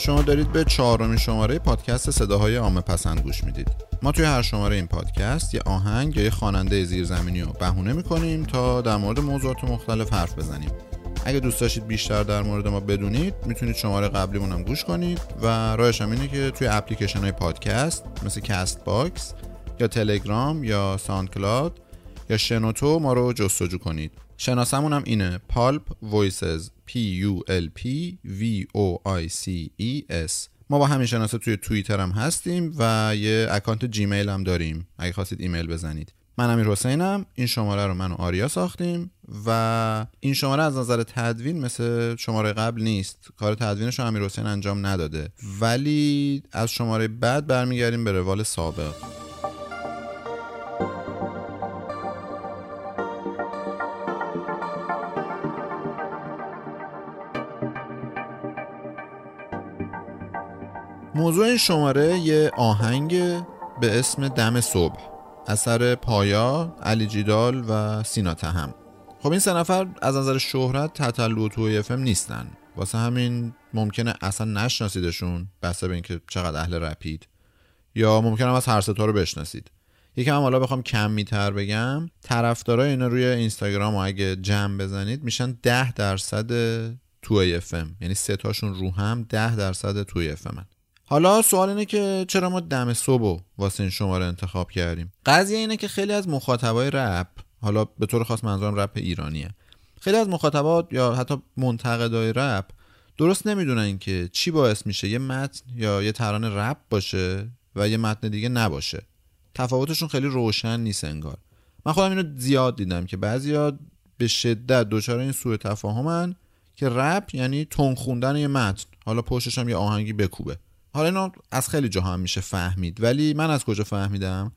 شما دارید به چهارمین شماره پادکست صداهای عامه پسند گوش می‌دید. ما توی هر شماره این پادکست یه آهنگ یا یه خواننده زیرزمینی رو بهونه می‌کنیم تا در مورد موضوعات مختلف حرف بزنیم. اگه دوست داشتید بیشتر در مورد ما بدونید می‌تونید شماره قبلیمون هم گوش کنید و راهش هم اینه که توی اپلیکیشن های پادکست مثل کست باکس یا تلگرام یا ساند کلاد یا شنوتو ما رو جستجو کنید. شناسمون هم اینه Pulp Voices P U L P V O I C E S. ما با همین شناسه توی توییتر هم هستیم و یه اکانت جیمیل هم داریم. اگه خواستید ایمیل بزنید. من امیر حسینم. این شماره رو من و آریا ساختیم و این شماره از نظر تدوین مثل شماره قبل نیست. کار تدوینش رو امیر حسین انجام نداده. ولی از شماره بعد برمیگردیم به روال سابق. موضوع این شماره یه آهنگ به اسم دم صبح. اثر پایا، علی جیدال و سینا تهم. خب این سه نفر از نظر شهرت تطلو توی افم نیستن. واسه همین ممکنه اصلا نشناسیدشون بسته به اینکه چقدر اهل رپید یا ممکنه هم از هر رو بشناسید. یکم هم حالا بخوام کم میتر بگم طرفدارای اینا روی اینستاگرام و اگه جمع بزنید میشن ده درصد توی افم یعنی سه تاشون رو هم ده درصد توی افمن حالا سوال اینه که چرا ما دم صبح واسه این شماره انتخاب کردیم؟ قضیه اینه که خیلی از مخاطبای رپ حالا به طور خاص منظورم رپ ایرانیه. خیلی از مخاطبات یا حتی منتقدای رپ درست نمی‌دونن که چی باعث میشه یه متن یا یه ترانه رپ باشه و یه متن دیگه نباشه. تفاوتشون خیلی روشن نیست انگار. من خودم اینو زیاد دیدم که بعضیا به شدت دچار این سوء تفاهمن که رپ یعنی تون خوندن یه متن. حالا پشتش هم یه آهنگی بکوبه. حالا اینو از خیلی جا هم میشه فهمید ولی من از کجا فهمیدم؟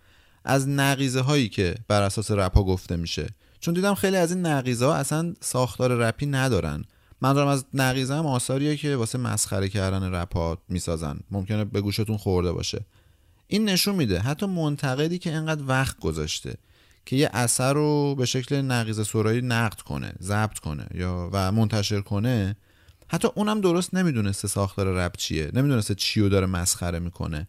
از نقیزه هایی که بر اساس رپ ها گفته میشه. چون دیدم خیلی از این نقیزه ها اصلا ساختار رپی ندارن. منظورم از نقیزه هم آثاریه که واسه مسخره کردن رپ ها می‌سازن. ممکنه به گوشتون خورده باشه. این نشون میده حتی منتقدی که انقدر وقت گذاشته که یه اثر رو به شکل نقیزه سرایی نقد کنه ضبط کنه یا و منتشر کنه حتی اونم درست نمی‌دونسته ساختار رپ چیه. نمی‌دونسته چیو داره مسخره می‌کنه.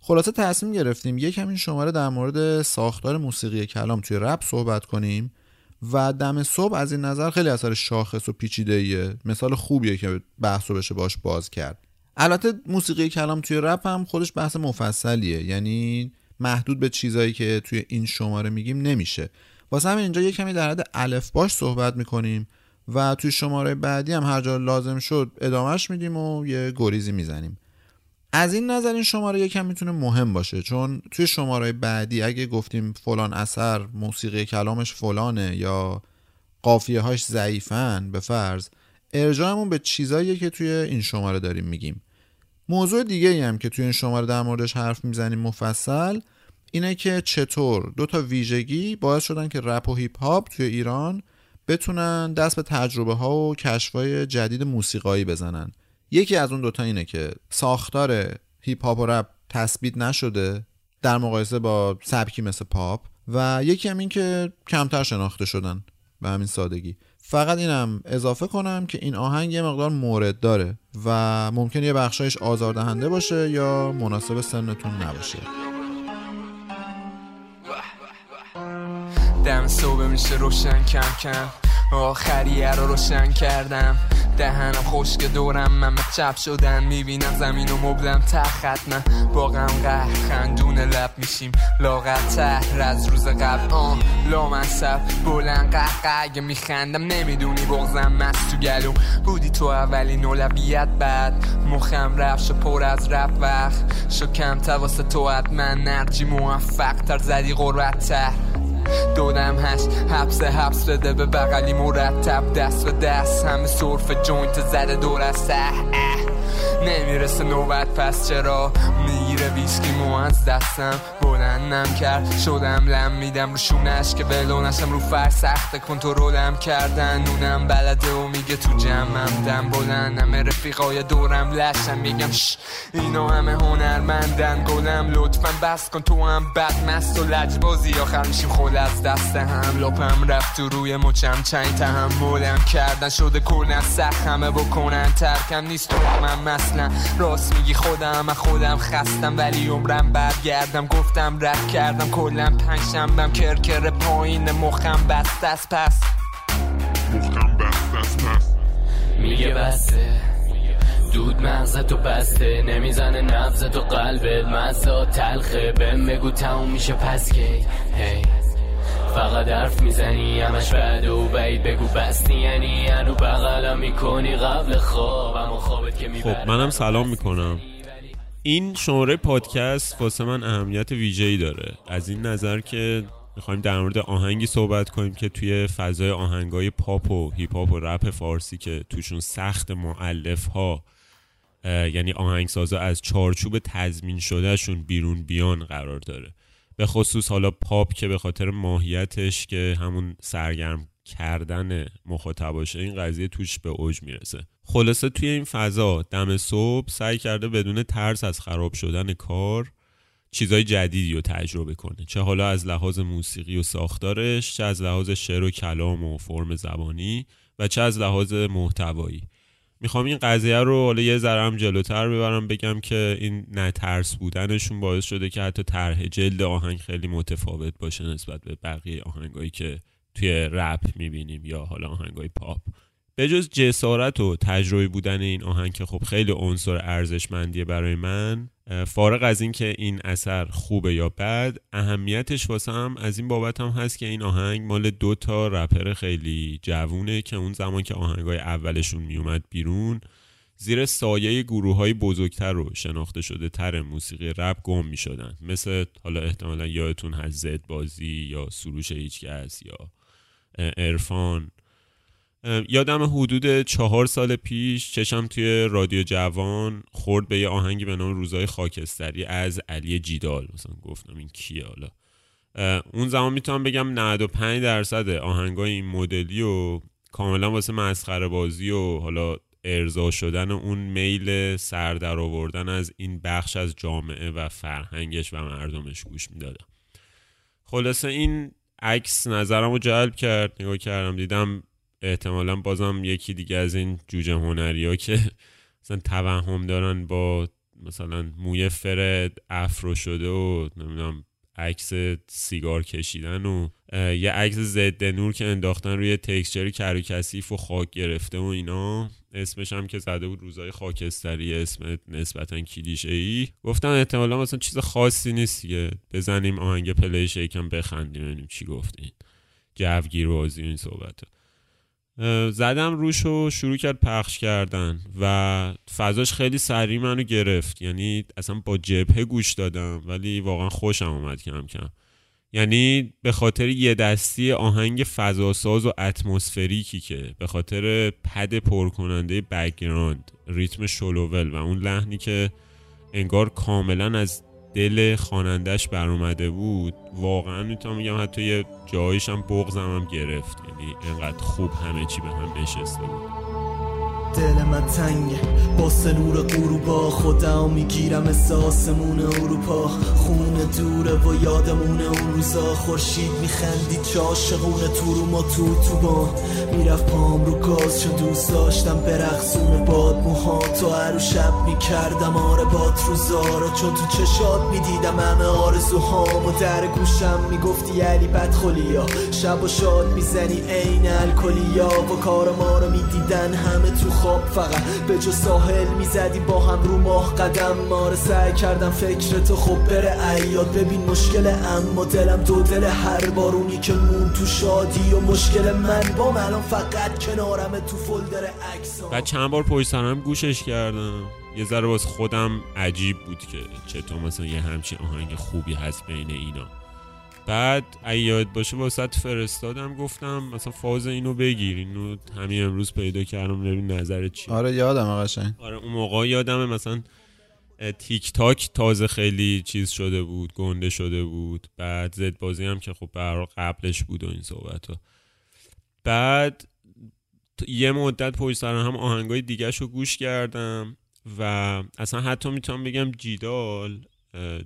خلاصه تصمیم گرفتیم یک همین شماره در مورد ساختار موسیقی کلام توی رپ صحبت کنیم و دم صبح از این نظر خیلی اثر شاخص و پیچیده ایه مثال خوبیه که بحث رو بشه باش باز کرد. البته موسیقی کلام توی رپ هم خودش بحث مفصلیه. یعنی محدود به چیزایی که توی این شماره میگیم نمیشه. واسه همین اینجا یه کمی در حد الف باش صحبت می‌کنیم. و توی شماره بعدی هم هر جا لازم شد ادامهش میدیم و یه گریزی می‌زنیم. از این نظر این شماره یکم می‌تونه مهم باشه چون توی شماره بعدی اگه گفتیم فلان اثر موسیقی کلامش فلانه یا قافیه هاش ضعیفن به فرض ارجاعمون به چیزاییه که توی این شماره داریم میگیم. موضوع دیگه ای هم که توی این شماره در موردش حرف می‌زنیم مفصل اینه که چطور دو تا ویژگی باعث شدن که رپ و هیپ هاپ توی ایران بتونن دست به تجربه ها و کشفای جدید موسیقایی بزنن. یکی از اون دوتا اینه که ساختار هیپ هاپ و رپ تثبیت نشده در مقایسه با سبکی مثل پاپ و یکی هم این که کمتر شناخته شدن به همین سادگی. فقط اینم اضافه کنم که این آهنگ یه مقدار مورد داره و ممکن یه بخشایش آزاردهنده باشه یا مناسب سنتون نباشه. دم صبح میشه روشن کم کم. آخریه رو روشن کردم. دهنم خشک دورم من چپ شدن. می‌بینم زمین و مبلم تخت من با غم قهر خندون لب میشیم. لاغرتر از روز قبل آن لامصب بلند قهقه اگه میخندم نمی‌دونی بغزم مست تو گلو بودی تو اولین اولویت بعد. مخم رفت شو پر از رب وقت. شو کم واسه تو حتما نرجی موفق تر زدی غربت تر دودم هست حبس حبس بده به بغلی مرتب. دست به دست همه صرف جوینت زده دور از نمی‌رسه نوبت پس چرا می‌گیره ویسکی مو از دستم؟ بلندم کرد شدم لم میدم رو شونش که بلونشم رو فر سخت کنترلم کردن. نونم بلده و میگه تو جمعم دم بلندم. رفیقای دورم لشم میگم ش اینا همه هنرمندن. گلم لطفا بس کن تو هم بد مست و لجبازی. آخر میشیم خود از دست هم. لپم رفت تو روی مچم چنگ تحملم کردن. شده کلن سخت همه بکنن ترکم. نیست تو من مست. اصلا راست میگی خودم من خودم خستم ولی عمرم برگردم. گفتم رد کردم کلم پنجشنبم کرکر پایین مخم بست است پس. مخم بست است پس. میگه بسته. دود مغزتو بسته. نمی‌زنه نبزتو قلبت مزا تلخه. بهم بگو تموم میشه پس کی؟ هی. فقط حرف می‌زنی همش بعد و بعید بگو بستی. یعنی انو بغلم می‌کنی قبل خواب اما خوابت که خب منم سلام می‌کنم. این شماره پادکست واسه من اهمیت ویژه‌ای داره. از این نظر که می‌خوایم در مورد آهنگی صحبت کنیم که توی فضای آهنگای پاپ و هیپ هاپ و رپ فارسی که توشون سخت معلف ها یعنی آهنگسازا از چارچوب تضمین شدهشون بیرون بیان قرار داره. به خصوص حالا پاپ که به خاطر ماهیتش که همون سرگرم کردن مخاطباشه این قضیه توش به اوج می‌رسه. خلاصه توی این فضا دم صبح سعی کرده بدون ترس از خراب شدن کار چیزای جدیدی رو تجربه کنه. چه حالا از لحاظ موسیقی و ساختارش چه از لحاظ شعر و کلام و فرم زبانی و چه از لحاظ محتوایی. می‌خوام این قضیه رو حالا یه ذره جلوتر ببرم بگم که این نترس بودنشون باعث شده که حتی طرح جلد آهنگ خیلی متفاوت باشه نسبت به بقیه آهنگایی که توی رپ می‌بینیم یا حالا آهنگای پاپ. به جز جسارت و تجربه بودن این آهنگ که خب خیلی عنصر ارزشمندیه برای من فارغ از اینکه این اثر خوبه یا بد اهمیتش واسه هم از این بابت هم هست که این آهنگ مال دو تا رپر خیلی جوونه که اون زمان که آهنگای اولشون میومد بیرون زیر سایه گروه های بزرگتر رو شناخته شده تر موسیقی رپ گم می شدن مثل حالا احتمالا یادتون هست زد بازی یا سروش هیچکس یا ارفان یادم حدود چهار سال پیش چشم توی رادیو جوان خورد به یه آهنگی به نام روزای خاکستری از علی جیدال. مثلا گفتم این کیه حالا؟ اون زمان می‌تونم بگم 95 درصد آهنگای این مدلی و کاملا واسه مسخره بازی و حالا ارضا شدن اون میل سر در آوردن از این بخش از جامعه و فرهنگش و مردمش گوش می‌دادم. خلاصه این عکس نظرم رو جلب کرد نگاه کردم دیدم احتمالا بازم یکی دیگه از این جوجه هنری ها که مثلا توهم دارن با مثلا موی فرد افرو شده و نمی‌دونم عکس سیگار کشیدن و یه عکس ضد نور که انداختن روی تکسچر کرو کثیف و خاک گرفته و اینا. اسمش هم که زده بود روزای خاکستری اسم نسبتا کلیشه ای گفتم احتمالا مثلا چیز خاصی نیست که بزنیم آهنگ پلیش یکم بخندیم ببینیم چی گفتین. جوگیر بازی این صحبت. زدم روش و شروع کرد پخش کردن و فضاش خیلی سریع منو گرفت. یعنی اصلا با جبهه گوش دادم ولی واقعا خوشم آمد کم کم. یعنی به خاطر یه دستی آهنگ فضاساز و atmospheric ی که به خاطر پد پرکننده background ریتم شل و ول و اون لحنی که انگار کاملا از دل خانندش بر اومده بود واقعا می‌تونم میگم حتی یه جایش هم بغضم هم گرفت. یعنی انقدر خوب همه چی به هم نشسته بود. دل من تنگه با سنور غروبا خودم می‌گیرم آسمون اروپا. خونه دوره و یادمونه اون روزا. خورشید میخندی چاشقونه تو رو ما تو تو با می‌رفت پام رو گاز چون دوست داشتم برقصون باد موها. تو هر شب می‌کردم آره باد روزارا چون تو چشات می‌دیدم همه آرزوهام و در گوشم می‌گفتی علی بدخلیا. شب و شاد می‌زنی عین الکلیا. و کار ما رو می‌دیدن همه تو خواب فقط به جو ساحل می‌زدی با هم رو ماه قدم. ماره سعی کردم فکر تو خب بره ایاد ببین مشکل اما دلم دو دل هر بارونی که مون تو شادی و مشکل من. با من فقط کنارم تو فولدر عکس بعد چند بار پشت گوشش کردم. یه ذره باز خودم عجیب بود که چطور مثلا یه همچین آهنگ خوبی هست بین اینا. بعد یاد باشه واسط فرستادم گفتم مثلا فاز اینو بگیر. اینو همین امروز پیدا کردم ببین نظر چی؟ آره یادم قشنگ. آره اون موقع یادمه مثلا تیک تاک تازه خیلی چیز شده بود گنده شده بود. بعد زد بازی هم که خب برای قبلش بود و این صحبت ها بعد یه مدت پشت سر هم آهنگای دیگه رو گوش کردم و اصلا حتی می‌تونم بگم جیدال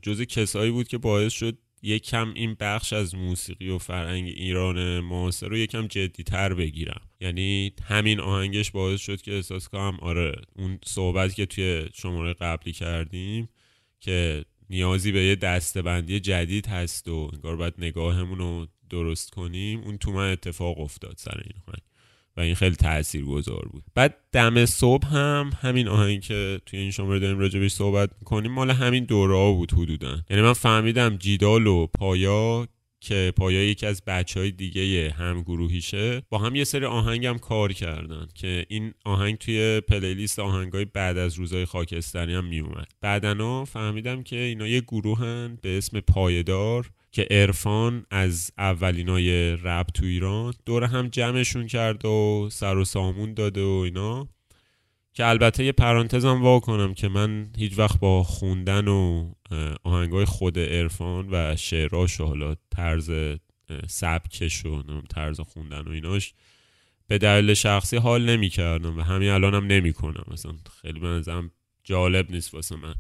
جز کسایی بود که باعث شد یک کم این بخش از موسیقی و فرهنگ ایران معاصر رو یکم جدیتر بگیرم. یعنی همین آهنگش باعث شد که احساس کنم آره اون صحبت که توی شماره قبلی کردیم که نیازی به یه دستبندی جدید هست و انگار باید نگاهمون رو درست کنیم اون تو من اتفاق افتاد سر این آهنگ. و این خیلی تأثیر گذار بود. بعد دم صبح هم همین آهنگ که توی این شماره داریم راجبش صحبت کنیم مال همین دوره بود حدودا. یعنی من فهمیدم جیدال و پایا که پایا یکی از بچه های دیگه هم گروهیشه با هم یه سری آهنگ هم کار کردن که این آهنگ توی پلیلیست آهنگای بعد از روزای خاکستری هم میومد بعدنا فهمیدم که اینا یه گروهن به اسم پایدار که ارفان از اولینای رپ تو ایران دور هم جمعشون کرد و سر و سامون داده و اینا که البته یه پرانتزم وا کنم که من هیچ وقت با خوندن و آهنگای خود ارفان و شعراش و حالا طرز سبکش و طرز خوندن و ایناش به دلیل شخصی حال نمی کردم و همین الانم هم نمی کنم مثلا خیلی بنظرم جالب نیست واسه من.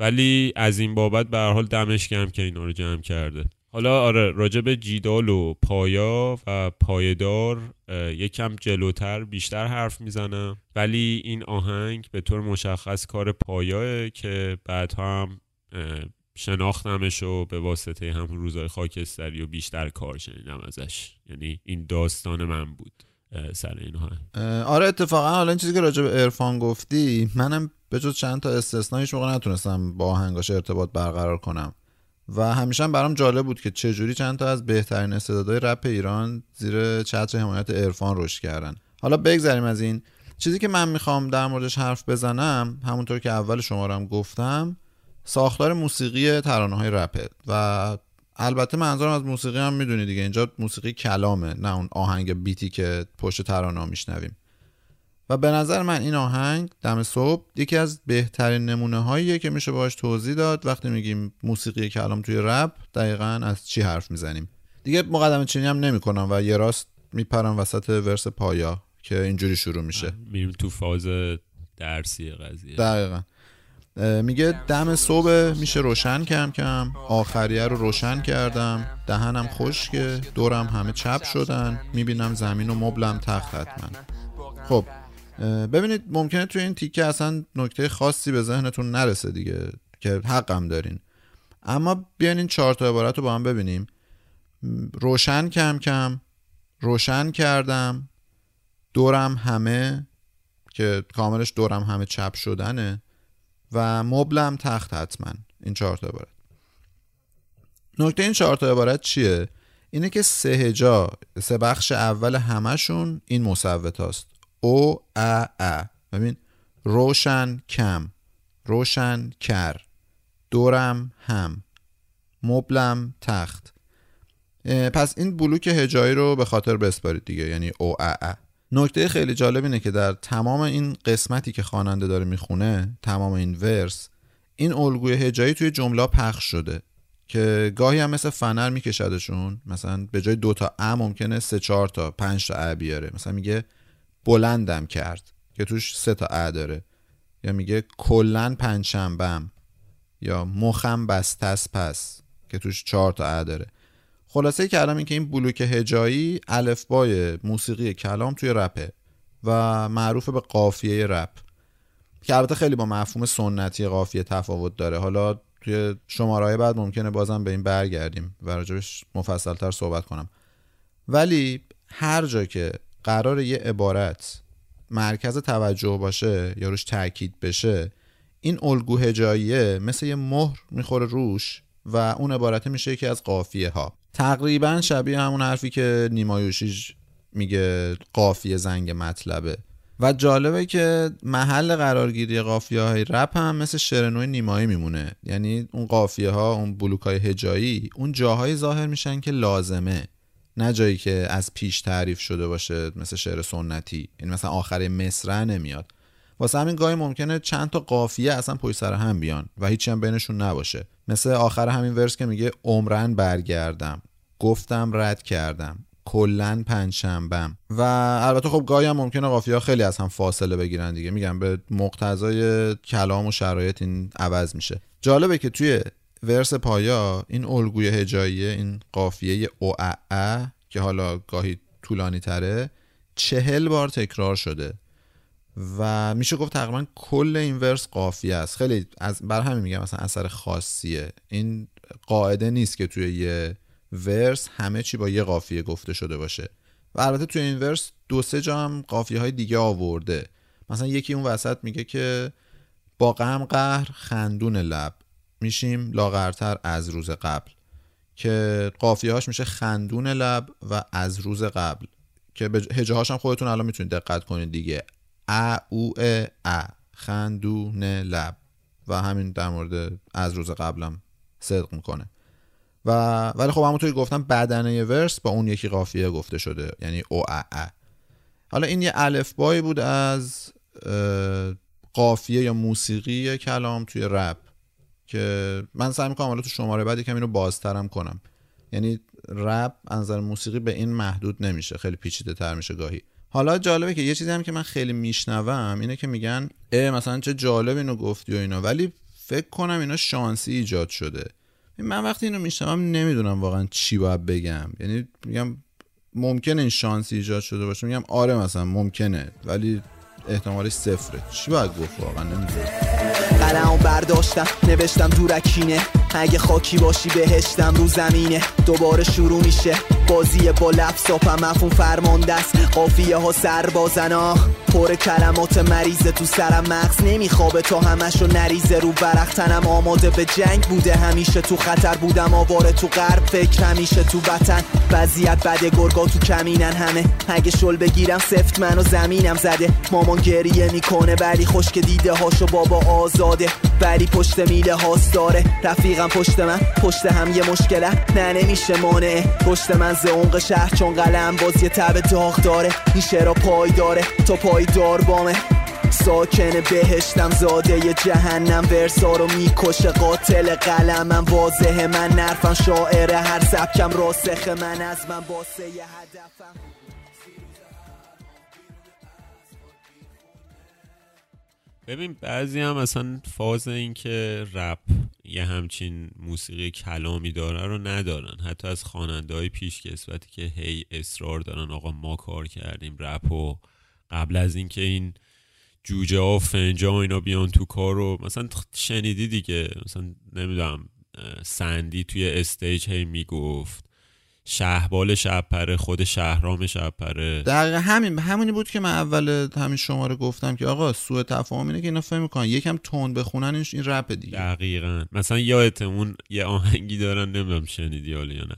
ولی از این بابت به هر حال دمش گرم که اینا رو جمع کرده. حالا آره راجع به جیدال و پایا و پایدار یکم جلوتر بیشتر حرف می‌زنم. ولی این آهنگ به طور مشخص کار پایاه که بعد هم شناختمش و به واسطه هم روزای خاکستری و بیشتر کار شنیدم ازش. یعنی این داستان من بود. سر این آره اتفاقا حالا این چیزی که راجع به ارفان گفتی منم به جز چند تا استثنا هیچ موقع نتونستم با آهنگاش ارتباط برقرار کنم. و همیشه برام جالب بود که چجوری چند تا از بهترین استعدادهای رپ ایران زیر چتر حمایت عرفان رشد کردن. حالا بگذریم از این. چیزی که من می‌خوام در موردش حرف بزنم همونطور که اول شما گفتم ساختار موسیقی ترانه های رپه. و البته منظورم از موسیقی هم می‌دونی دیگه. اینجا موسیقی کلامه نه اون آهنگ بیتی که پشت ترانه میشنویم. و به نظر من این آهنگ دم صبح یکی از بهترین نمونه هاییه که میشه باش توضیح داد. وقتی میگیم موسیقی کلام توی رپ دقیقا از چی حرف می‌زنیم؟ دیگه مقدمه چینی هم نمی کنم و یه راست میپرم وسط ورس پایا که اینجوری شروع میشه. میریم تو فاز درسی قضیه. دقیقا. میگه دم صبح میشه روشن کم کم. آخریه رو روشن کردم. دهنم خشکه. دورم همه چپ شدن. می‌بینم زمین و مبلم تخت حتما. خب ببینید ممکنه توی این تیکه اصلا نکته خاصی به ذهنتون نرسه دیگه که حقم دارین. اما بیاین این چهار تا عبارت رو با هم ببینیم. روشن کم کم روشن کردم. دورم همه که کاملش دورم همه چپ شدنه. و مبلم تخت حتما. این چهار تا عبارت. نکته این چهار تا عبارت چیه؟ اینه که سه جا سه بخش اول همشون این مصوت هاست او ا ا. ببین روشن کم. روشن کر. دورم هم. مبلم تخت. پس این بلوک هجایی رو به خاطر بسپارید دیگه. یعنی او ا ا. نکته خیلی جالب اینه که در تمام این قسمتی که خواننده داره می‌خونه تمام این ورس این الگوی هجایی توی جمله پخش شده که گاهی هم مثل فنر میکشدشون مثلا به جای دو تا ا ممکنه سه چهار تا پنج تا ا بیاره. مثلا میگه بلندم کرد که توش سه تا ا داره. یا میگه کلا پنجشنبم یا مخم بستس پس که توش چهار تا ا داره. خلاصه کلام این که این بلوک هجایی الفبای موسیقی کلام توی رپه و معروف به قافیه رپ. که البته خیلی با مفهوم سنتی قافیه تفاوت داره. حالا توی شماره بعد ممکنه بازم به این برگردیم و راجبش مفصلتر صحبت کنم. ولی هر جا که قرار یه عبارت مرکز توجه باشه یا روش تاکید بشه این الگو هجاییه مثل یه مهر می‌خوره روش و اون عبارت میشه یکی از قافیه ها تقریبا شبیه همون حرفی که نیمایوشیج میگه قافیه زنگ مطلبه. و جالبه که محل قرارگیری قافیه های رپ هم مثل شعر نوع نیمایی میمونه. یعنی اون قافیه ها اون بلوک های هجایی اون جاهایی ظاهر میشن که لازمه. نه جایی که از پیش تعریف شده باشه مثل شعر سنتی. یعنی مثلا آخر مصرع نمیاد. واسه همین گاهی ممکنه چند تا قافیه اصلا پشت سر هم بیان و هیچی هم بینشون نباشه. مثل آخر همین ورس که میگه عمرن برگردم. گفتم رد کردم. کلا پنجشنبم. و البته خب گاهی هم ممکنه قافیه ها خیلی از هم فاصله بگیرن دیگه. میگم به مقتضای کلام و شرایط این عوض میشه. جالبه که توی ورس پایا این الگوی هجاییه این قافیه او ا که حالا گاهی طولانی تره چهل بار تکرار شده. و میشه گفت تقریبا کل این ورس قافیه است. خیلی از بر همین میگم مثلا اثر خاصیه. این قاعده نیست که توی یه ورس همه چی با یه قافیه گفته شده باشه. و البته توی این ورس دو سه جا هم قافیه های دیگه آورده. مثلا یکی اون وسط میگه که با غم قهر خندون لب. میشیم لاغرتر از روز قبل. که قافیه هاش میشه خندون لب و از روز قبل. که هجه هاش هم خودتون الان می‌تونید دقت کنید دیگه. ا او ا ا خندون لب. و همین در مورد از روز قبلم صدق می‌کنه. و ولی خب همونطوری گفتم بدنه ورس با اون یکی قافیه گفته شده. یعنی او ا ا. حالا این یه الفبایی بود از قافیه یا موسیقی کلام توی رپ که من سعی می‌کنم حالا تو شماره بعد یکم اینو بازترم کنم. یعنی رپ نظر موسیقی به این محدود نمیشه. خیلی پیچیده تر میشه گاهی. حالا جالبه که یه چیزی هم که من خیلی میشنوم اینه که میگن اه مثلا چه جالب اینو گفتی و اینا ولی فکر کنم اینا شانسی ایجاد شده. من وقتی اینو میشنوم نمی‌دونم واقعا چی باید بگم. یعنی میگم ممکنه این شانسی ایجاد شده باشه میگم آره مثلا ممکنه ولی احتمالش صفره. چی باید گفت واقعا؟ نمی‌دونم. قلمو برداشتم نوشتم دورکینه. اگه خاکی باشی بهشتم رو زمینه. دوباره شروع میشه. بازی با لفظاپم مفهوم فرمانده است. قافیه ها سربازنا پر کلمات مریضه تو سرم مغز نمیخوابه تا همشو نریزه رو برختنم آماده به جنگ بوده همیشه تو خطر بودم. آواره تو غرب فکر همیشه تو وطن. وضعیت بده گرگا تو کمینن همه. اگه شل بگیرم سفت منو زمینم زده. مامان گریه می‌کنه ولی خشک دیده هاشو بابا آزاده. ولی پشت میله هاست داره. رفیقم پشت من پشت هم یه مشکله. نه نمیشه مانع پشت من ز عمق شهر چون قلم باز یه تب داغ داره. این شعرا پای داره تو پای دار بامه. ساکن بهشتم زاده ی جهنم. ورسا رو می‌کشه قاتل قلمم. واضحه من نرفم شاعر هر سبکم. راسخ من از من باسه ی هدفم. ببین بعضی هم اصلا فاز این که رپ یه همچین موسیقی کلامی داره رو ندارن. حتی از خواننده های پیش کسوتی که هی اصرار دارن آقا ما کار کردیم رپ و قبل از اینکه این جوجه ها و فنجا و اینا بیان تو کار رو مثلا شنیدی دیگه. مثلا نمی‌دونم سندی توی استیج هی می‌گفت. شهبال شبپره خود شهرام شبپره دقیقا همین همونی بود که من اول همین شماره گفتم که آقا سوء تفاهم اینه که اینا فهم می‌کنن. یکم تون بخونن این, این رپ دیگه. دقیقا. مثلا یادت اون یه آهنگی دارن نمی‌دونم شنیدی حالا یا نه.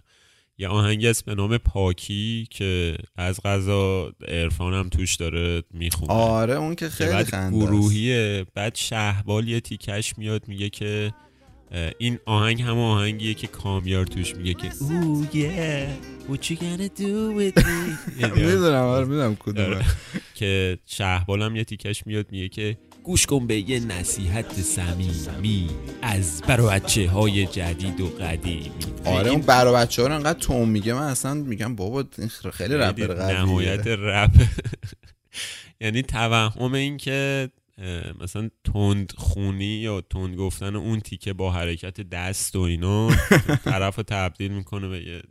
یه آهنگی است به نام پاکی که از غذا عرفانم توش داره می‌خونه. آره اون که خیلی خنده. گروهیه بعد شهبال یه تیکش میاد میگه که این آهنگ هم آهنگیه که کامیار توش میگه که Ooh yeah what you gonna do with me? می‌دونم آره می‌دونم کدومه. آره. که شهبال هم یه تیکش میاد میگه که گوش کن به یه نصیحت صمیمی از بچه های جدید و قدیمی. آره اون برا بچه ها رو انقدر تون میگه من اصلا میگم بابا این خیلی رپر قویه. نهایت رپ. یعنی توهم این که مثلا تند خونی یا تند گفتن اون تیکه با حرکت دست و اینا طرف رو تبدیل می‌کنه به یه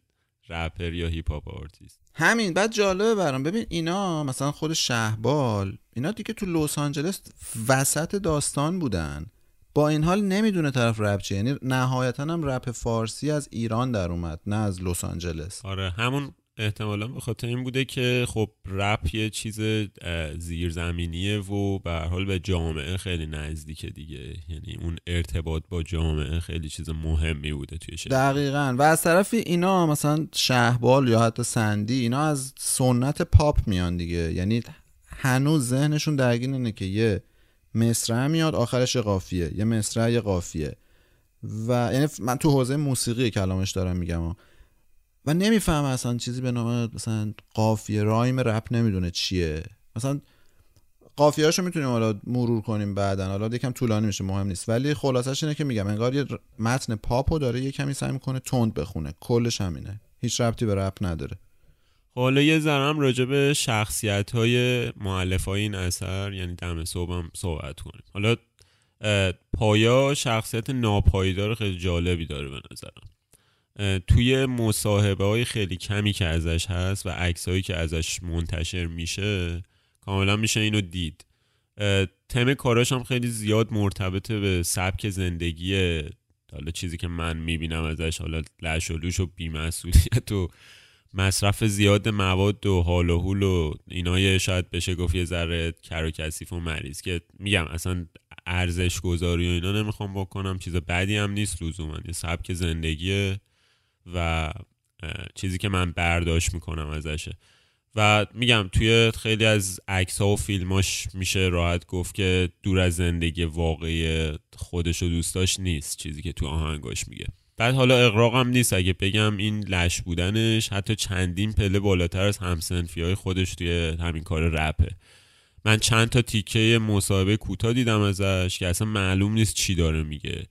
رپر یا hip hop artist همین. بعد جالبه برام. ببین اینا مثلا خود شهبال اینا دیگه تو لس آنجلس وسط داستان بودن. با این حال نمی‌دونه طرف رپ چیه. یعنی نهایتا هم رپ فارسی از ایران در اومد نه از لس آنجلس. آره همون احتمالا به خاطر این بوده که خب رپ یه چیز زیرزمینیه و به حال به جامعه خیلی نزدیکه دیگه. یعنی اون ارتباط با جامعه خیلی چیز مهمی بوده توی شعر دقیقا. و از طرفی اینا مثلا شهبال یا حتی سندی اینا از سنت پاپ میان دیگه. یعنی هنوز ذهنشون درگیر اینه که یه مصرع میاد آخرش یه قافیه. یه مصرع یه قافیه. و یعنی من تو حوزه موسیقی کلامش دارم میگم. ها. و نمیفهم اصلا چیزی به نام مثلا قافیه رایم رپ نمی‌دونه چیه. مثلا قافیه هاشو می‌تونیم حالا مرور کنیم بعدا. حالا یکم طولانی میشه مهم نیست. ولی خلاصش اینه که میگم انگار یه متن پاپو داره یه کمی سعی می‌کنه تند بخونه. کلش همینه. هیچ ربطی به رپ نداره. حالا یه ذرم راجع به شخصیت های معلف های این اثر یعنی دم صبحم صحبت کنیم. حالا پایا شخصیت ناپایدار خیلی جالبی داره به نظرم. توی مصاحبه های خیلی کمی که ازش هست و عکسایی که ازش منتشر میشه کاملا میشه اینو دید. تم کاراش هم خیلی زیاد مرتبط به سبک زندگی حالا چیزی که من می‌بینم ازش حالا لش و لوش و بیمسئولیت و مصرف زیاد مواد و حال و حول و اینای شاید بشه گفت یه ذره کر و کثیف و مریض که میگم اصلا ارزش گذاری و اینا نمی‌خوام بکنم چیز بدی هم نیست لزوما. یه سبک زندگیه. و چیزی که من برداشت می‌کنم ازشه و میگم توی خیلی از عکس ها و فیلماش میشه راحت گفت که دور از زندگی واقعی خودش و دوستاش نیست چیزی که تو آهنگاش میگه. بعد حالا اقراقم نیست اگه بگم این لش بودنش حتی چندین پله بالاتر از همسنفی های خودش توی همین کار رپه من چند تا تیکه مصاحبه کوتاه دیدم ازش که اصلا معلوم نیست چی داره میگه.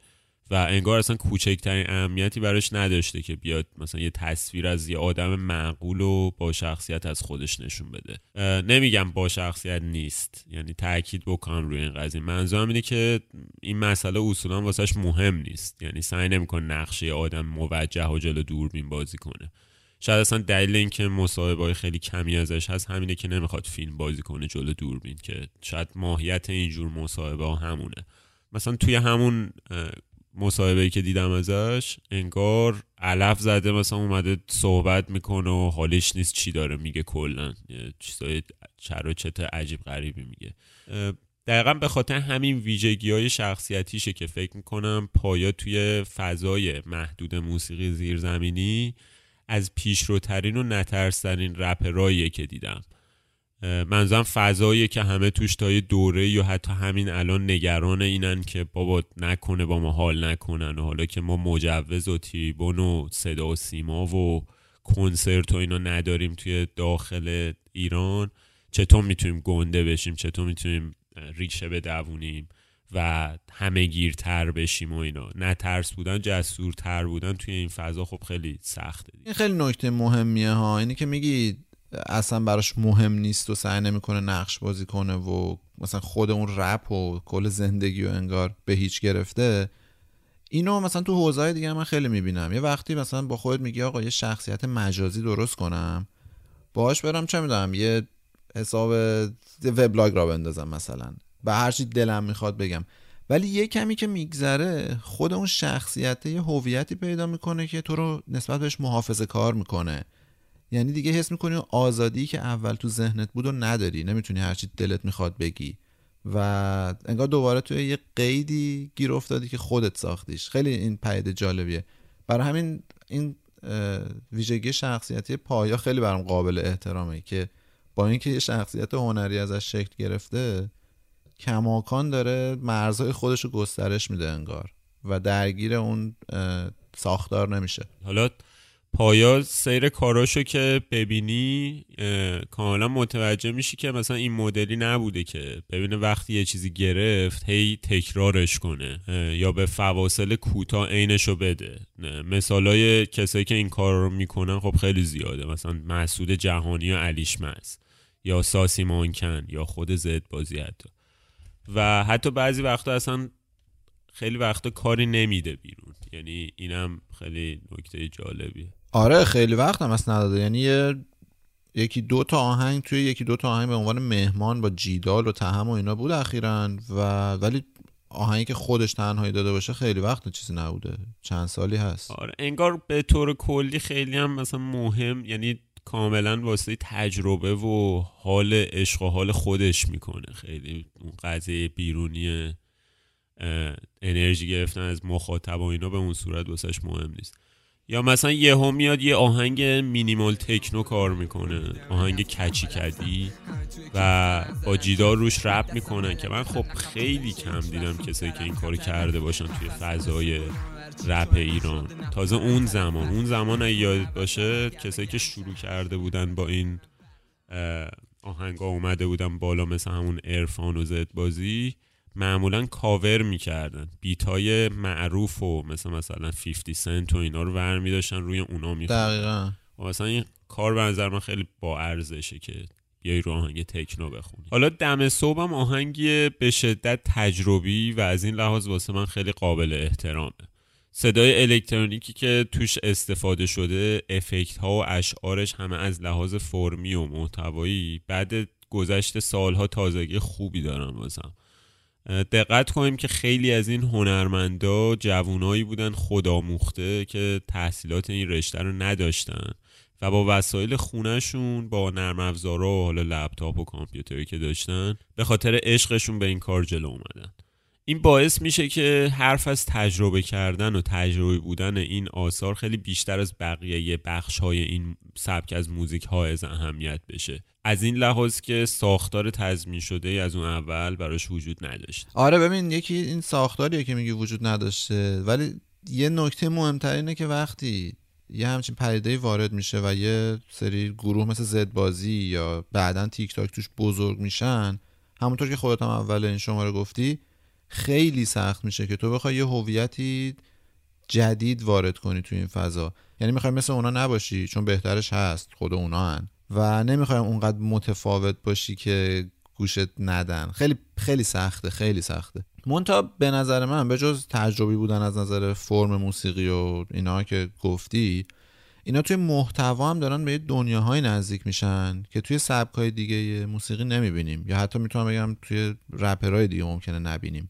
و انگار اصلا کوچکترین اهمیتی براش نداشته که بیاد مثلا یه تصویر از یه آدم معقول و با شخصیت از خودش نشون بده. نمیگم با شخصیت نیست. یعنی تاکید بکنم روی این قضیه. منظورم اینه که این مسئله اصولا واسش مهم نیست. یعنی سعی نمی‌کنه نقشه آدم موجه و جلو دوربین بازی کنه. شاید اصلا دلیل اینکه مصاحبه های خیلی کمی ازش هست همینه که نمی‌خواد فیلم بازی کنه جلو دوربین که شاید ماهیت اینجور مصاحبه همونه. مثلا توی همون مصاحبه که دیدم ازش انگار علف زده مثلا اومده صحبت می‌کنه و حالش نیست چی داره میگه کلا. چیزای چر و چت عجیب غریبی میگه. دقیقا به خاطر همین ویژگی های شخصیتیشه که فکر می‌کنم پایا توی فضای محدود موسیقی زیرزمینی از پیشروترین و نترسترین رپراییه که دیدم. اه، منظورم فضاییه که همه توش تا یه دوره یا حتی همین الان نگران اینن که بابا نکنه با ما حال نکنن و حالا که ما مجوز و تریبون و صدا و سیما و کنسرت و اینا نداریم توی داخل ایران چطور می‌تونیم گنده بشیم؟ چطور می‌تونیم ریشه بدوونیم و همه گیرتر بشیم و اینا؟ نه ترس بودن جسورتر بودن توی این فضا خب خیلی سخته. این خیلی نکته مهمیه ها. اینی که میگی اصلا براش مهم نیست و سعی نمی‌کنه نقش بازی کنه و مثلا خود اون رپ و کل زندگی و انگار به هیچ گرفته. اینو مثلا تو حوزه دیگه من خیلی می‌بینم. یه وقتی مثلا با خودت میگی آقا یه شخصیت مجازی درست کنم باهاش برم چه می‌دونم یه حساب وبلاگ را بندازم مثلا. به هر چی دلم می‌خواد بگم. ولی یه کمی که میگذره خود اون شخصیت یه هویتی پیدا می‌کنه که تو رو نسبت بهش محافظه کار می‌کنه. یعنی دیگه حس می‌کنی آزادی که اول تو ذهنت بود و نداری. نمی‌تونی هرچی دلت می‌خواد بگی. و انگار دوباره توی یه قیدی گیر افتادی که خودت ساختیش. خیلی این پدیده جالبیه. برای همین این ویژگی شخصیتی پایا خیلی برام قابل احترامه که با اینکه یه شخصیت هنری ازش شکل گرفته کماکان داره مرزهای خودش رو گسترش میده انگار و درگیر اون ساختار نمیشه. حالا پایا سیر کاراشو که ببینی کاملا متوجه میشی که مثلا این مدلی نبوده که ببینه وقتی یه چیزی گرفت هی تکرارش کنه یا به فواصل کوتاه عینشو بده. مثالای کسایی که این کار رو می‌کنن خب خیلی زیاده. مثلا مسعود جهانی و علیش مز یا ساسی مانکن یا خود زد بازی حتی. و حتی بعضی وقتا اصلا خیلی وقتا کاری نمیده بیرون. یعنی اینم خیلی نکته جالبیه. آره خیلی وقت هم نداده. یعنی یه یکی دو تا آهنگ توی یکی دو تا آهنگ به عنوان مهمان با جیدال و تهم و اینا بود اخیرا و ولی آهنگی که خودش تنهایی داده باشه خیلی وقت چیزی نبوده. چند سالی هست. آره انگار به طور کلی خیلی هم مثلا مهم یعنی کاملا واسه تجربه و حال عشق و حال خودش می‌کنه. خیلی اون قضیه بیرونی انرژی گرفتن از مخاطب و اینا به اون صورت واسش مهم نیست. یا مثلا یهو میاد یه آهنگ مینیمال تکنو کار می‌کنه. آهنگ کچی کدی. و با جیدار روش رپ می‌کنن که من خب خیلی کم دیدم کسایی که این کارو کرده باشن توی فضای رپ ایران. تازه اون زمان. اون زمان یادت باشه کسایی که شروع کرده بودن با این اه، آهنگا اومده بودن بالا مثل همون ارفان و زد بازی. معمولا کاور می‌کردن. بیت های معروف و مثل مثلا 50 سنت و اینا رو ور میداشتن روی اونا میخوندن دقیقا. و مثلا این کار به نظر من خیلی با ارزشه که بیای رو آهنگ تکنو بخونی. حالا دم صبحم آهنگی به شدت تجربی و از این لحاظ واسه من خیلی قابل احترامه. صدای الکترونیکی که توش استفاده شده افکت ها و اشعارش همه از لحاظ فرمی و محتوایی بعد گذشت سالها تازگی خوبی دارن واسم. دقت کنیم که خیلی از این هنرمندا جوونایی بودن خودآموخته که تحصیلات این رشته رو نداشتن و با وسایل خونهشون با نرم افزارا و حالا لپتاپ و کامپیوتری که داشتن به خاطر عشقشون به این کار جلو اومدن. این باعث میشه که حرف از تجربه کردن و تجربه بودن این آثار خیلی بیشتر از بقیه بخش های این سبک از موزیک ها از اهمیت بشه. از این لحاظ که ساختار تضمین شده از اون اول براش وجود نداشت. آره ببین یکی این ساختاریه که میگی وجود نداشته ولی یه نکته مهمتر اینه که وقتی یه همچین پدیده وارد میشه و یه سری گروه مثل زد بازی یا بعدا تیک تاک توش بزرگ میشن همونطور که خودت هم اول این شماره گفتی خیلی سخت میشه که تو بخوای یه هویتی جدید وارد کنی تو این فضا. یعنی می‌خوای مثل اونا نباشی چون بهترش هست خود اونا هن. و نمی‌خوایم اونقدر متفاوت باشی که گوشت ندن. خیلی خیلی سخته خیلی سخته. مونتا به نظر من به جز تجربی بودن از نظر فرم موسیقی و اینا که گفتی اینا توی محتوا هم دارن به دنیاهای نزدیک میشن که توی سبکای دیگه موسیقی نمی‌بینیم. یا حتی می‌تونم بگم توی رپرهای دیگه ممکنه نبینیم.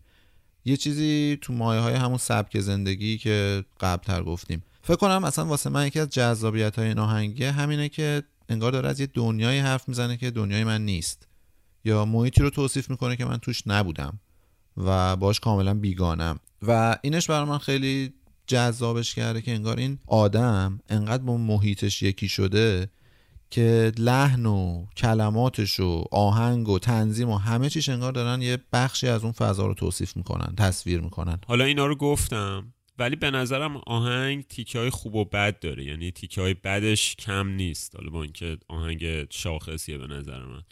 یه چیزی تو مایه های همون سبک زندگی که قبلتر گفتیم. فکر کنم اصلا واسه من یکی از جذابیت های این آهنگه همینه که انگار داره از یه دنیای حرف می‌زنه که دنیای من نیست. یا محیطی رو توصیف می‌کنه که من توش نبودم و باش کاملا بیگانم. و اینش برای من خیلی جذابش کرده که انگار این آدم انقدر با محیطش یکی شده که لحن و کلماتش و آهنگ و تنظیم و همه چیش انگار دارن یه بخشی از اون فضا رو توصیف می‌کنن تصویر می‌کنن. حالا اینا رو گفتم ولی به نظرم آهنگ تیکه های خوب و بد داره. یعنی تیکه های بدش کم نیست. حالا با اینکه آهنگ شاخصیه به نظر من.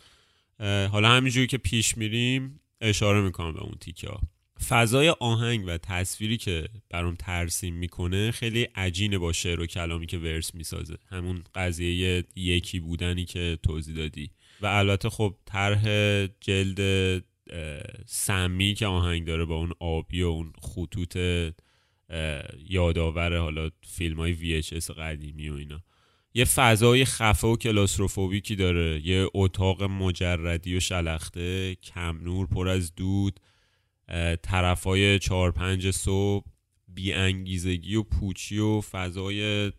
حالا همینجوری که پیش میریم اشاره می‌کنم به اون تیکه ها فضای آهنگ و تصویری که برام ترسیم می‌کنه خیلی عجینه با شعر و کلامی که ورس می‌سازه. همون قضیه یکی بودنی که توضیح دادی. و البته خب طرح جلد سمی که آهنگ داره با اون آبی و اون خطوط یادآور حالا فیلم های VHS قدیمی و اینا. یه فضای خفه و کلاستروفوبیکی داره. یه اتاق مجردی و شلخته کم نور پر از دود. طرفای چهار پنج صبح بیانگیزگی و پوچی و فضای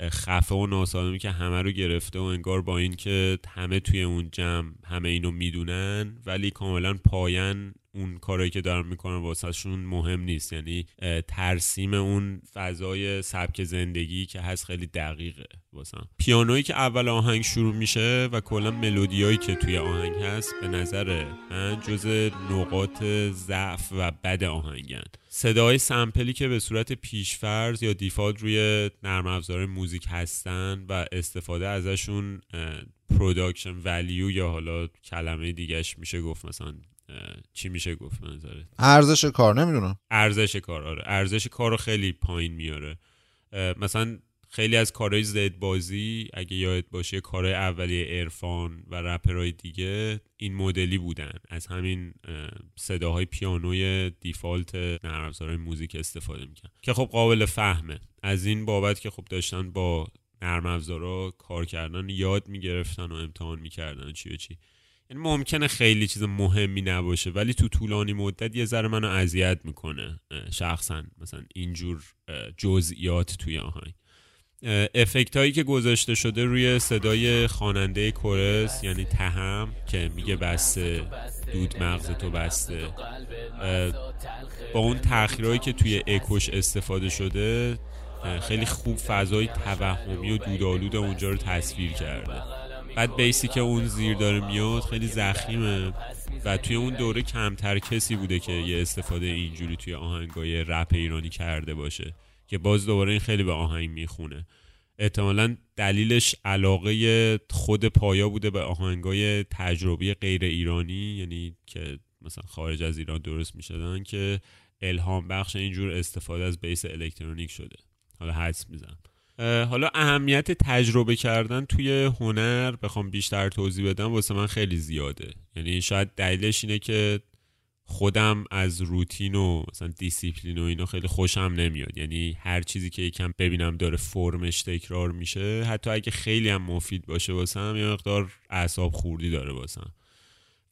خفه و ناسالمی که همه رو گرفته و انگار با اینکه همه توی اون جمع همه اینو می‌دونن ولی کاملا پایان اون کارایی که دارن می‌کنن واسهشون مهم نیست. یعنی ترسیم اون فضای سبک زندگی که هست خیلی دقیقه واسم پیانویی که اول آهنگ شروع میشه و کلا ملودیایی که توی آهنگ هست به نظر من جز نقاط ضعف و بد آهنگن. صدای sample ی که به صورت پیشفرض یا default روی نرم افزار موزیک هستن و استفاده ازشون production value یا حالا کلمه دیگهش میشه گفت مثلا چی میشه گفت نظره ارزش کار نمی‌دونم. ارزش کار آره. ارزش کار رو خیلی پایین میاره. مثلا خیلی از کارهای زد بازی اگه یاد باشه کارهای اولیه ارفان و رپرهای دیگه این مدلی بودن. از همین صداهای پیانوی دیفالت نرم افزارهای موزیک استفاده می‌کنن که خب قابل فهمه. از این بابت که خب داشتن با نرم افزارا کار کردن یاد می‌گرفتن و امتحان می‌کردن چی و چی. ممکنه خیلی چیز مهمی نباشه ولی تو طولانی مدت یه ذره منو اذیت می‌کنه شخصا مثلا اینجور جزئیات توی آهنگ. افکت هایی که گذاشته شده روی صدای خواننده کورس یعنی تهم که میگه بسته دود مغز تو بسته. با اون تاخیرهایی که توی اکوش استفاده شده خیلی خوب فضای توهمی و دودآلود اونجا رو تصویر کرده. بعد بیسی که اون زیر داره میاد خیلی زخیمه. و توی اون دوره کمتر کسی بوده که یه استفاده اینجوری توی آهنگای رپ ایرانی کرده باشه که باز دوباره این خیلی به آهنگ می‌خونه. احتمالا دلیلش علاقه خود پایا بوده به آهنگای تجربی غیر ایرانی یعنی که مثلا خارج از ایران درست می‌شدن که الهام بخش اینجور استفاده از بیس الکترونیک شده. حالا حدس می‌زنم. حالا اهمیت تجربه کردن توی هنر بخوام بیشتر توضیح بدم واسه من خیلی زیاده. یعنی شاید دلیلش اینه که خودم از روتین و مثلا دیسیپلین و اینو خیلی خوشم نمیاد. یعنی هر چیزی که یکم ببینم داره فرمش تکرار میشه حتی اگه خیلی هم مفید باشه واسم یه مقدار اعصاب خوردی داره واسم.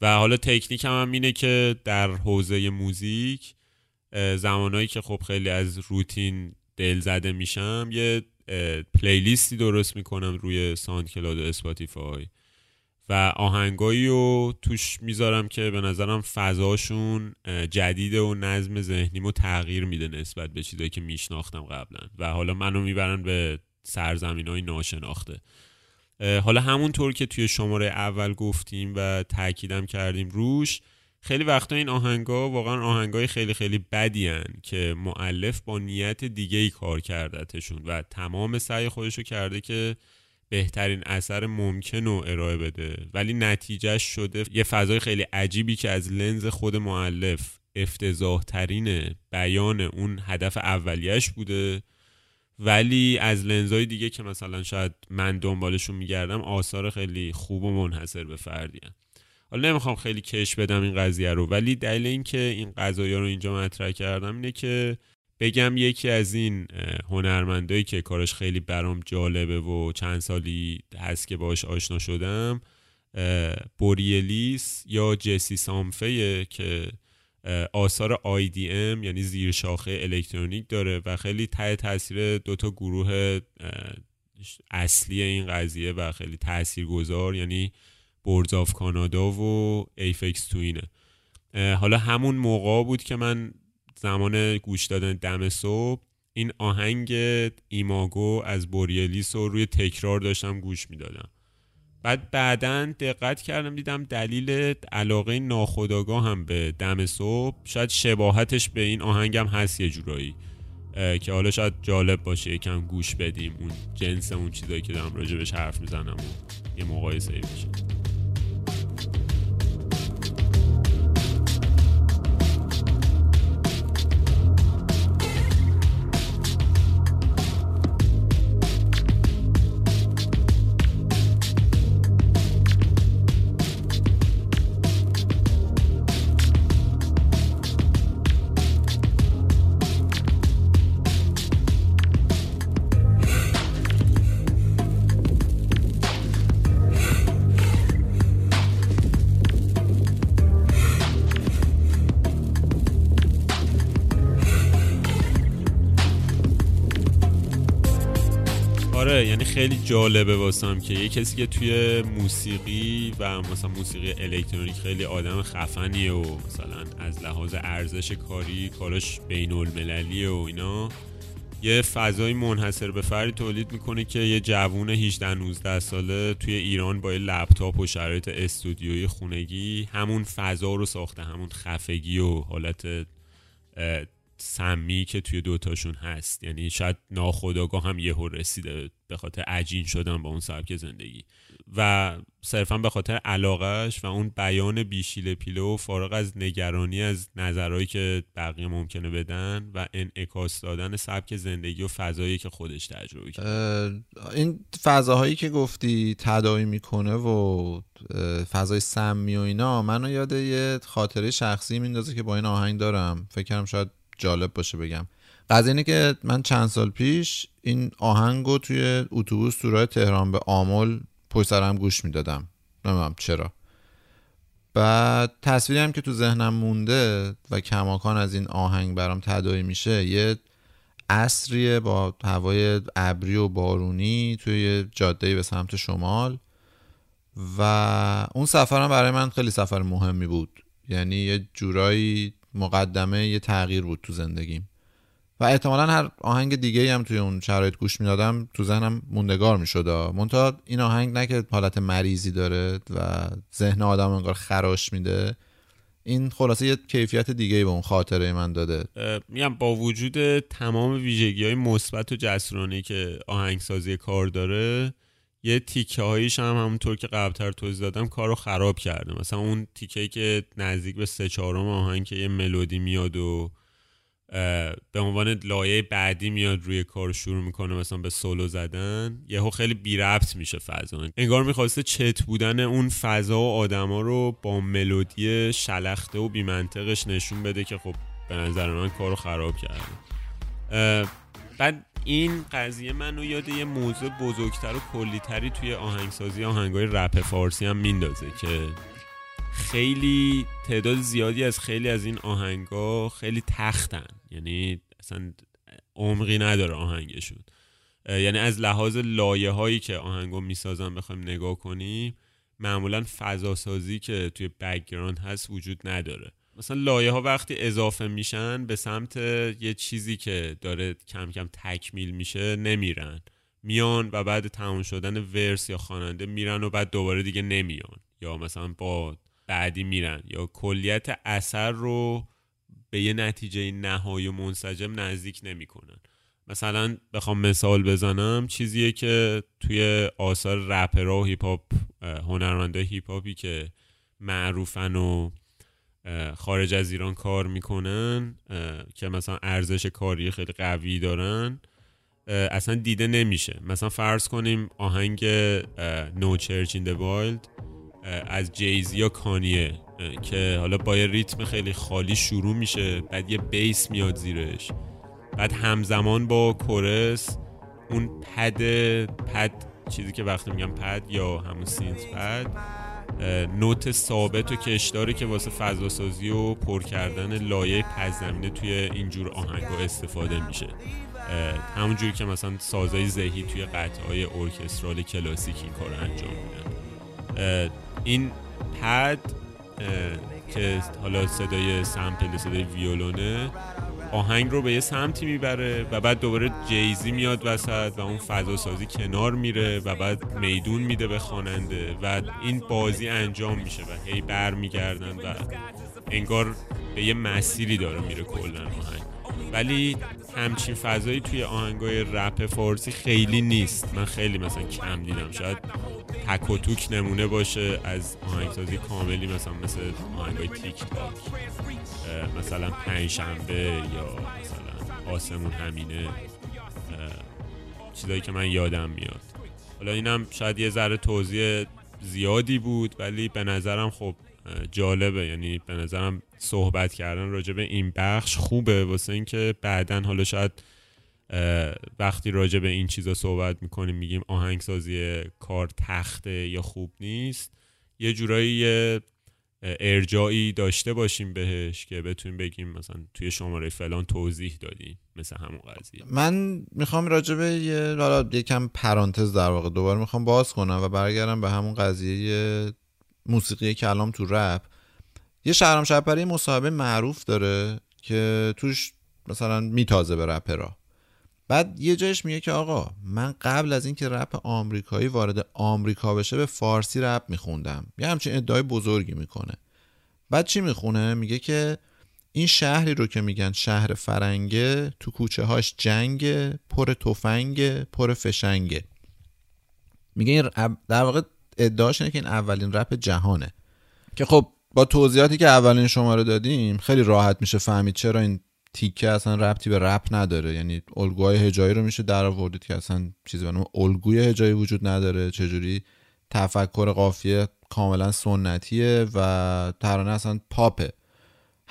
و حالا تکنیک هم, هم اینه که در حوزه موزیک زمانهایی که خب خیلی از روتین دل زده میشم یه playlist ی درست می‌کنم روی SoundCloud و Spotify. و آهنگایی رو توش می‌ذارم که به نظرم فضاشون جدیده و نظم ذهنیمو تغییر میده نسبت به چیزایی که میشناختم قبلا. و حالا منو می‌برن به سرزمین های ناشناخته حالا همونطور که توی شماره اول گفتیم و تاکیدم کردیم روش خیلی وقتا این آهنگا واقعا آهنگای خیلی خیلی بدی هن که معلف با نیت دیگه ای کار کردتشون و تمام سعی خودشو کرده که بهترین اثر ممکن رو ارائه بده. ولی نتیجهش شده یه فضای خیلی عجیبی که از لنز خود معلف افتضاح ترین بیان اون هدف اولیش بوده. ولی از لنزهای دیگه که مثلا شاید من دنبالشون میگردم آثار خیلی خوب و منحصر به فردی حالا نمی‌خوام خیلی کش بدم این قضیه رو ولی دلیل اینکه این قضایی رو اینجا مطرح کردم اینه که بگم یکی از این هنرمندایی که کارش خیلی برام جالبه و چند سالی هست که باش آشنا شدم بوریلیس یا جسی سامفه که آثار IDM یعنی زیر شاخه الکترونیک داره و خیلی ته تاثیر دوتا گروه اصلی این قضیه و خیلی تأثیر گذار یعنی Boards of Canada و Aphex Twin ه حالا همون موقع بود که من زمان گوش دادن دم صبح این آهنگ Imago از Borealis رو روی تکرار داشتم گوش می‌دادم. بعد بعدا دقت کردم دیدم دلیل علاقه ناخودآگاهم به دم صبح. شاید شباهتش به این آهنگم هست یه جورایی. که حالا شاید جالب باشه یکم گوش بدیم اون جنس اون چیزایی که دارم راجبش حرف می‌زنم و یه مقایسه بشه خیلی جالبه واسم که یه کسی که توی موسیقی و مثلا موسیقی الکترونیک خیلی آدم خفنیه و مثلا از لحاظ ارزش کاری کاراش بین المللیه و اینا یه فضای منحصر به فردی تولید می‌کنه که یه جوون 18 19 ساله توی ایران با یه لپتاپ و شرایط استودیوی خونگی همون فضا رو ساخته همون خفگی و حالت سمی که توی دوتاشون هست. یعنی شاید ناخداگاه هم یهو رسیده به خاطر عجین شدن با اون سبک زندگی. و صرفا به خاطر علاقش و اون بیان بیشیل پیله و فارغ از نگرانی از نظرهایی که بقیه ممکنه بدن و انعکاس دادن سبک زندگی و فضایی که خودش تجربه کرد. این فضاهایی که گفتی تداعی می‌کنه و فضای سمی و اینا منو یاد یه خاطره شخصی میندازه که با این آهنگ دارم. فکرم شاید جالب باشه بگم. قضیه اینه که من چند سال پیش این آهنگ توی اتوبوس تو راه تهران به آمل پشت سرم گوش می‌دادم. نمی‌دونم چرا. بعد تصویری هم که تو ذهنم مونده و کماکان از این آهنگ برام تداعی میشه یه عصریه با هوای ابری و بارونی توی جاده به سمت شمال و اون سفرم برای من خیلی سفر مهمی بود. یعنی یه جورایی مقدمه یه تغییر بود تو زندگیم. و احتمالا هر آهنگ دیگه هم توی اون شرایط گوش می‌دادم تو ذهنم موندگار می‌شد. منتها این آهنگ نه که حالت مریضی داره و ذهن آدم انگار خراش میده این خلاصه یه کیفیت دیگه به اون خاطره من داده. میگم با وجود تمام ویژگی های مثبت و جسورانه که آهنگسازی کار داره یه تیکه هاییش هم همونطور که قبلتر توضیح دادم کار رو خراب کرده. مثلا اون تیکه که نزدیک به سه چهارم آهنگ که یه ملودی میاد و به عنوان لایه بعدی میاد روی کار شروع می‌کنه مثلا به سولو زدن یهو خیلی بی ربط میشه فضا. انگار می‌خواسته چت بودن اون فضا و آدما رو با ملودی شلخته و بیمنطقش نشون بده که خب به نظر من کارو خراب کرده. بعد این قضیه منو یاد یه موضوع بزرگتر و کلیتری توی آهنگسازی آهنگای رپ فارسی هم میندازه که خیلی تعداد زیادی از خیلی از این آهنگا خیلی تختن. یعنی اصلا عمقی نداره آهنگشون. یعنی از لحاظ لایه هایی که آهنگو می‌سازن بخوایم نگاه کنیم معمولا فضا سازی که توی background هست وجود نداره. مثلا لایه ها وقتی اضافه میشن به سمت یه چیزی که داره کم کم تکمیل میشه نمیرن. میان و بعد تمام شدن ورس یا خواننده میرن و بعد دوباره دیگه نمیان. یا مثلا با بعدی میرن. یا کلیت اثر رو به یه نتیجه نهایی منسجم نزدیک نمی‌کنن. مثلا بخوام مثال بزنم چیزیه که توی آثار رپرها و هیپ هاپ هنرمنده هیپ هاپی که معروفن و خارج از ایران کار می‌کنن که مثلا ارزش کاری خیلی قوی دارن اصلا دیده نمیشه. مثلا فرض کنیم آهنگ Church in the Wild از جیزی یا Kanye ه که حالا با یه ریتم خیلی خالی شروع میشه بعد یه bass میاد زیرش. بعد همزمان با chorus اون pad pad چیزی که وقتی میگم پد یا همون synth pad نوت ثابت و کشداری که واسه فضاسازی و پر کردن لایه پس زمینه توی اینجور آهنگ استفاده میشه. همونجوری که مثلا سازای ذهی توی قطعه های ارکسترال کلاسیک این کار انجام میدن. این پد که حالا صدای سمپل صدای ویولونه آهنگ رو به یه سمتی می‌بره و بعد دوباره جیزی میاد وسط و اون فضا سازی کنار میره و بعد میدون میده به خواننده و این بازی انجام میشه و هی بر میگردن و انگار به یه مسیری داره میره کلا آهنگ. ولی همچین فضایی توی آهنگای رپ فارسی خیلی نیست. من خیلی مثلا کم دیدم. شاید تک و توک نمونه باشه از آهنگسازی کاملی مثلا مثل آهنگای تیک تاک مثلا پنجشنبه یا مثلا آسمون همینه چیزایی که من یادم میاد. حالا اینم شاید یه ذره توضیح زیادی بود ولی به نظرم خب جالبه. یعنی به نظرم صحبت کردن راجع به این بخش خوبه. واسه اینکه بعدا حالا شاید وقتی راجع به این چیزا صحبت می‌کنیم میگیم آهنگسازی کار تخته یا خوب نیست یه جورایی ارجایی داشته باشیم بهش که بتونیم بگیم مثلا توی شماره فلان توضیح دادیم مثل همون قضیه. من می‌خوام راجع به یه حالا یکم پرانتز در واقع دوباره می‌خوام باز کنم و برگردم به همون قضیه موسیقی کلام تو رپ یه شهرام شپری مصاحبه معروف داره که توش مثلا میتازه به رپرا بعد یه جایش میگه که آقا من قبل از اینکه رپ آمریکایی وارد آمریکا بشه به فارسی رپ میخوندم. یه همچین ادعای بزرگی می‌کنه. بعد چی می‌خونه؟ میگه که این شهری رو که میگن شهر فرنگه تو کوچه هاش جنگ پر تفنگ پر فشنگه. میگه در واقع ادعاش اینه که این اولین رپ جهانه. که خب با توضیحاتی که اولین شماره دادیم خیلی راحت میشه فهمید چرا این تیکه اصلا ربطی به رپ نداره. یعنی الگوهای هجایی رو میشه در آوردید که اصلا چیزی به الگوی هجایی وجود نداره. چجوری؟ تفکر قافیه کاملا سنتیه و ترانه اصلا پاپه.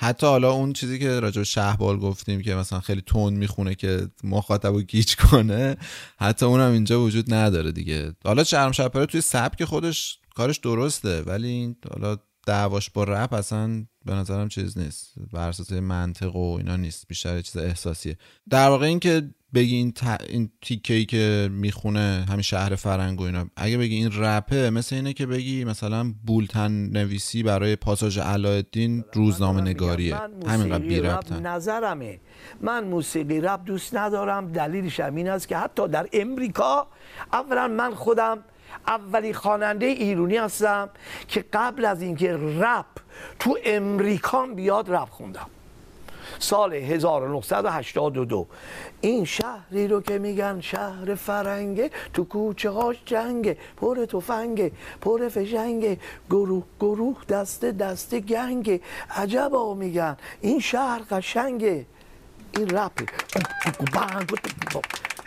حتی حالا اون چیزی که راجع شهبال گفتیم که مثلا خیلی تون می‌خونه که مخاطب رو گیج کنه حتی اونم اینجا وجود نداره دیگه. حالا شرم شپره توی سبک خودش کارش درسته ولی حالا دعواش با رپ اصلا به نظرم چیز نیست. بر اساس منطق و اینا نیست. بیشتر چیز احساسیه. در واقع این که بگی این, ت... این تیکه ای که می‌خونه همین شهر فرنگ و اینا اگه بگی این رپه مثل اینه که بگی مثلا بولتن نویسی برای پاساژ علایالدین روزنامه نگاریه. همینقدر بی ربطن. نظرمه. من موسیقی رپ دوست ندارم. دلیلش این است که حتی در امریکا اولا من خودم اولی خواننده ایرونی هستم که قبل از اینکه رپ تو امریکا بیاد رپ خوندم. سال 1982 این شهری رو که میگن شهر فرنگه تو کوچه هاش جنگه پر تفنگه پر فشنگه. گروه گروه دسته دسته گنگه. عجبا میگن. این شهر قشنگه. این رپه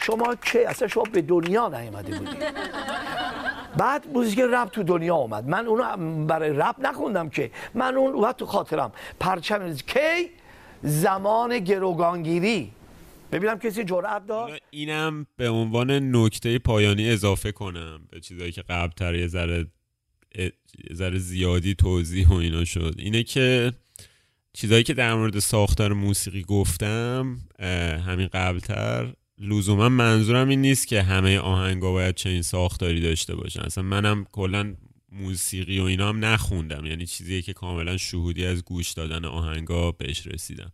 شما چه؟ اصلا شما به دنیا نیومده بودید بعد موزیک رپ تو دنیا اومد. من اونو برای رپ نخوندم که. من اون وقت تو خاطرم. پرچم کی؟ زمان گروگانگیری. ببینم کسی جرأت داشت؟ اینم به عنوان نکته پایانی اضافه کنم. به چیزایی که قبلتر یه ذره ذره زیادی توضیح و اینا شد. اینه که چیزایی که در مورد ساختار موسیقی گفتم همین قبلتر لزوما منظورم این نیست که همه آهنگا باید چنین ساختاری داشته باشن. اصلا منم کلا موسیقی و اینا هم نخوندم. یعنی چیزی که کاملا شهودی از گوش دادن آهنگا بهش رسیدم.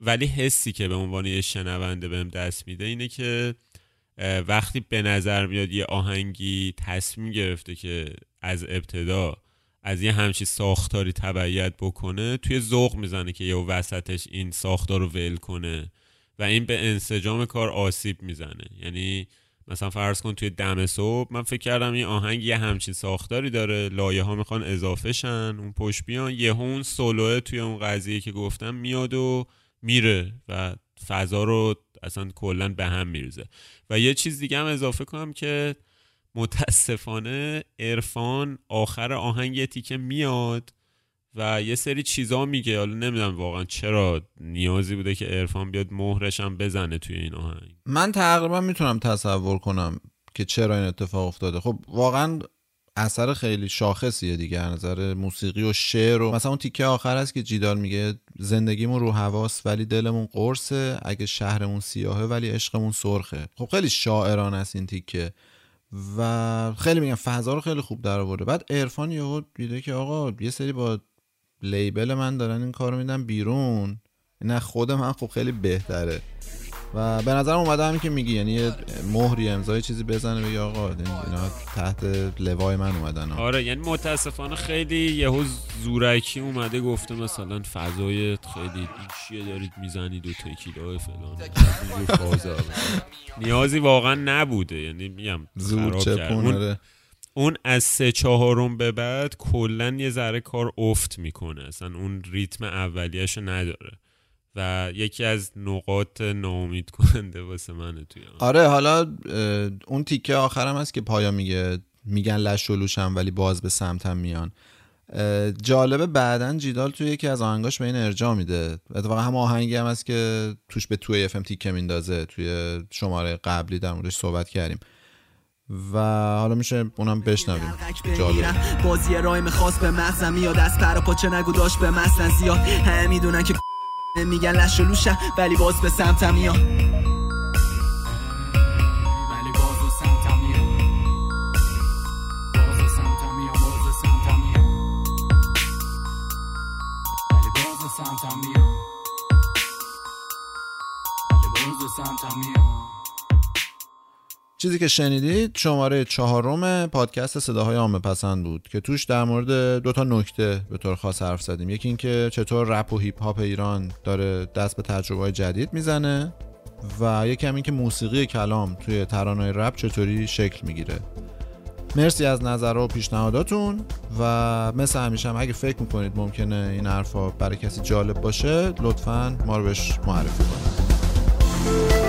ولی حسی که به عنوان یه شنونده بهم دست میده اینه که وقتی به نظر میاد یه آهنگی تصمیم گرفته که از ابتدا از یه همچی ساختاری تبعیت بکنه توی ذوق می‌زنه که یه وسطش این ساختار رو ول کنه. و این به انسجام کار آسیب می‌زنه. یعنی مثلا فرض کن توی دم صبح من فکر کردم این آهنگ یه همچین ساختاری داره لایه ها می‌خوان اضافه شن اون پشت بیان یه اون سولوه توی اون قضیه که گفتم میاد و میره و فضا رو اصلا کلا به هم میرزه و یه چیز دیگه هم اضافه کنم که متاسفانه عرفان آخر آهنگ تیکه میاد و یه سری چیزا میگه. حالا نمی‌دونم واقعا چرا نیازی بوده که عرفان بیاد مهرش هم بزنه توی این آهنگ. من تقریبا می‌تونم تصور کنم که چرا این اتفاق افتاده. خب واقعا اثر خیلی شاخصیه دیگه. نظر موسیقی و شعر و مثلا اون تیکه آخر هست که جیدال میگه زندگیمون رو حواس ولی دلمون قرصه. اگه شهرمون سیاهه ولی عشقمون سرخه. خب خیلی شاعران است این تیکه. و خیلی میگم فضا رو خیلی خوب در آورده بعد عرفان یهو دیده که آقا یه سری با لیبل من دارن این کارو میدن بیرون. نه خود من خب خیلی بهتره. و به نظرم اومده همین که میگی یعنی یه مهری امضای چیزی بزنه بگی آقا اینا تحت لوای من اومدن آره یعنی متاسفانه خیلی یهو زورکی اومده گفته مثلا فضای خیلی چیه دارید می‌زنید و تکیلا فلان. نیازی واقعا نبوده. یعنی میگم زور چپون اون از سه چهارم به بعد کلا یه ذره کار افت می‌کنه. اصلا اون ریتم اولیهشو نداره. و یکی از نقاط ناامید کننده واسه منه توی آره حالا اون تیکه آخرم هست که پایا میگه میگن لش و لوشم ولی باز به سمتم میان. جالبه بعدا جیدال توی یکی از آهنگاش به این ارجاع میده. اتفاقا هم آهنگی هم هست که توش به توی اف ام تیکه میندازه. توی شماره قبلی در موردش صحبت کردیم. و حالا میشه اونم بشنویم. جالب. بازی رایم خاص به مغزم میاد. از پر پاچه نگو داشت به مثلا زیاد. همه می‌دونن که میگن لش و لوشم ولی باز به سمتم میاد. چیزی که شنیدید شماره چهارم پادکست صداهای عامه پسند بود که توش در مورد دو تا نکته به طور خاص حرف زدیم. یکی اینکه چطور رپ و هیپ هاپ ایران داره دست به تجربه جدید می‌زنه و یکی هم که موسیقی کلام توی ترانه رپ چطوری شکل می‌گیره. مرسی از نظر و پیشنهاداتون و مثل همیشه هم اگه فکر می‌کنید ممکنه این حرفا برای کسی جالب باشه لطفا ما رو بهش معرفی کنید.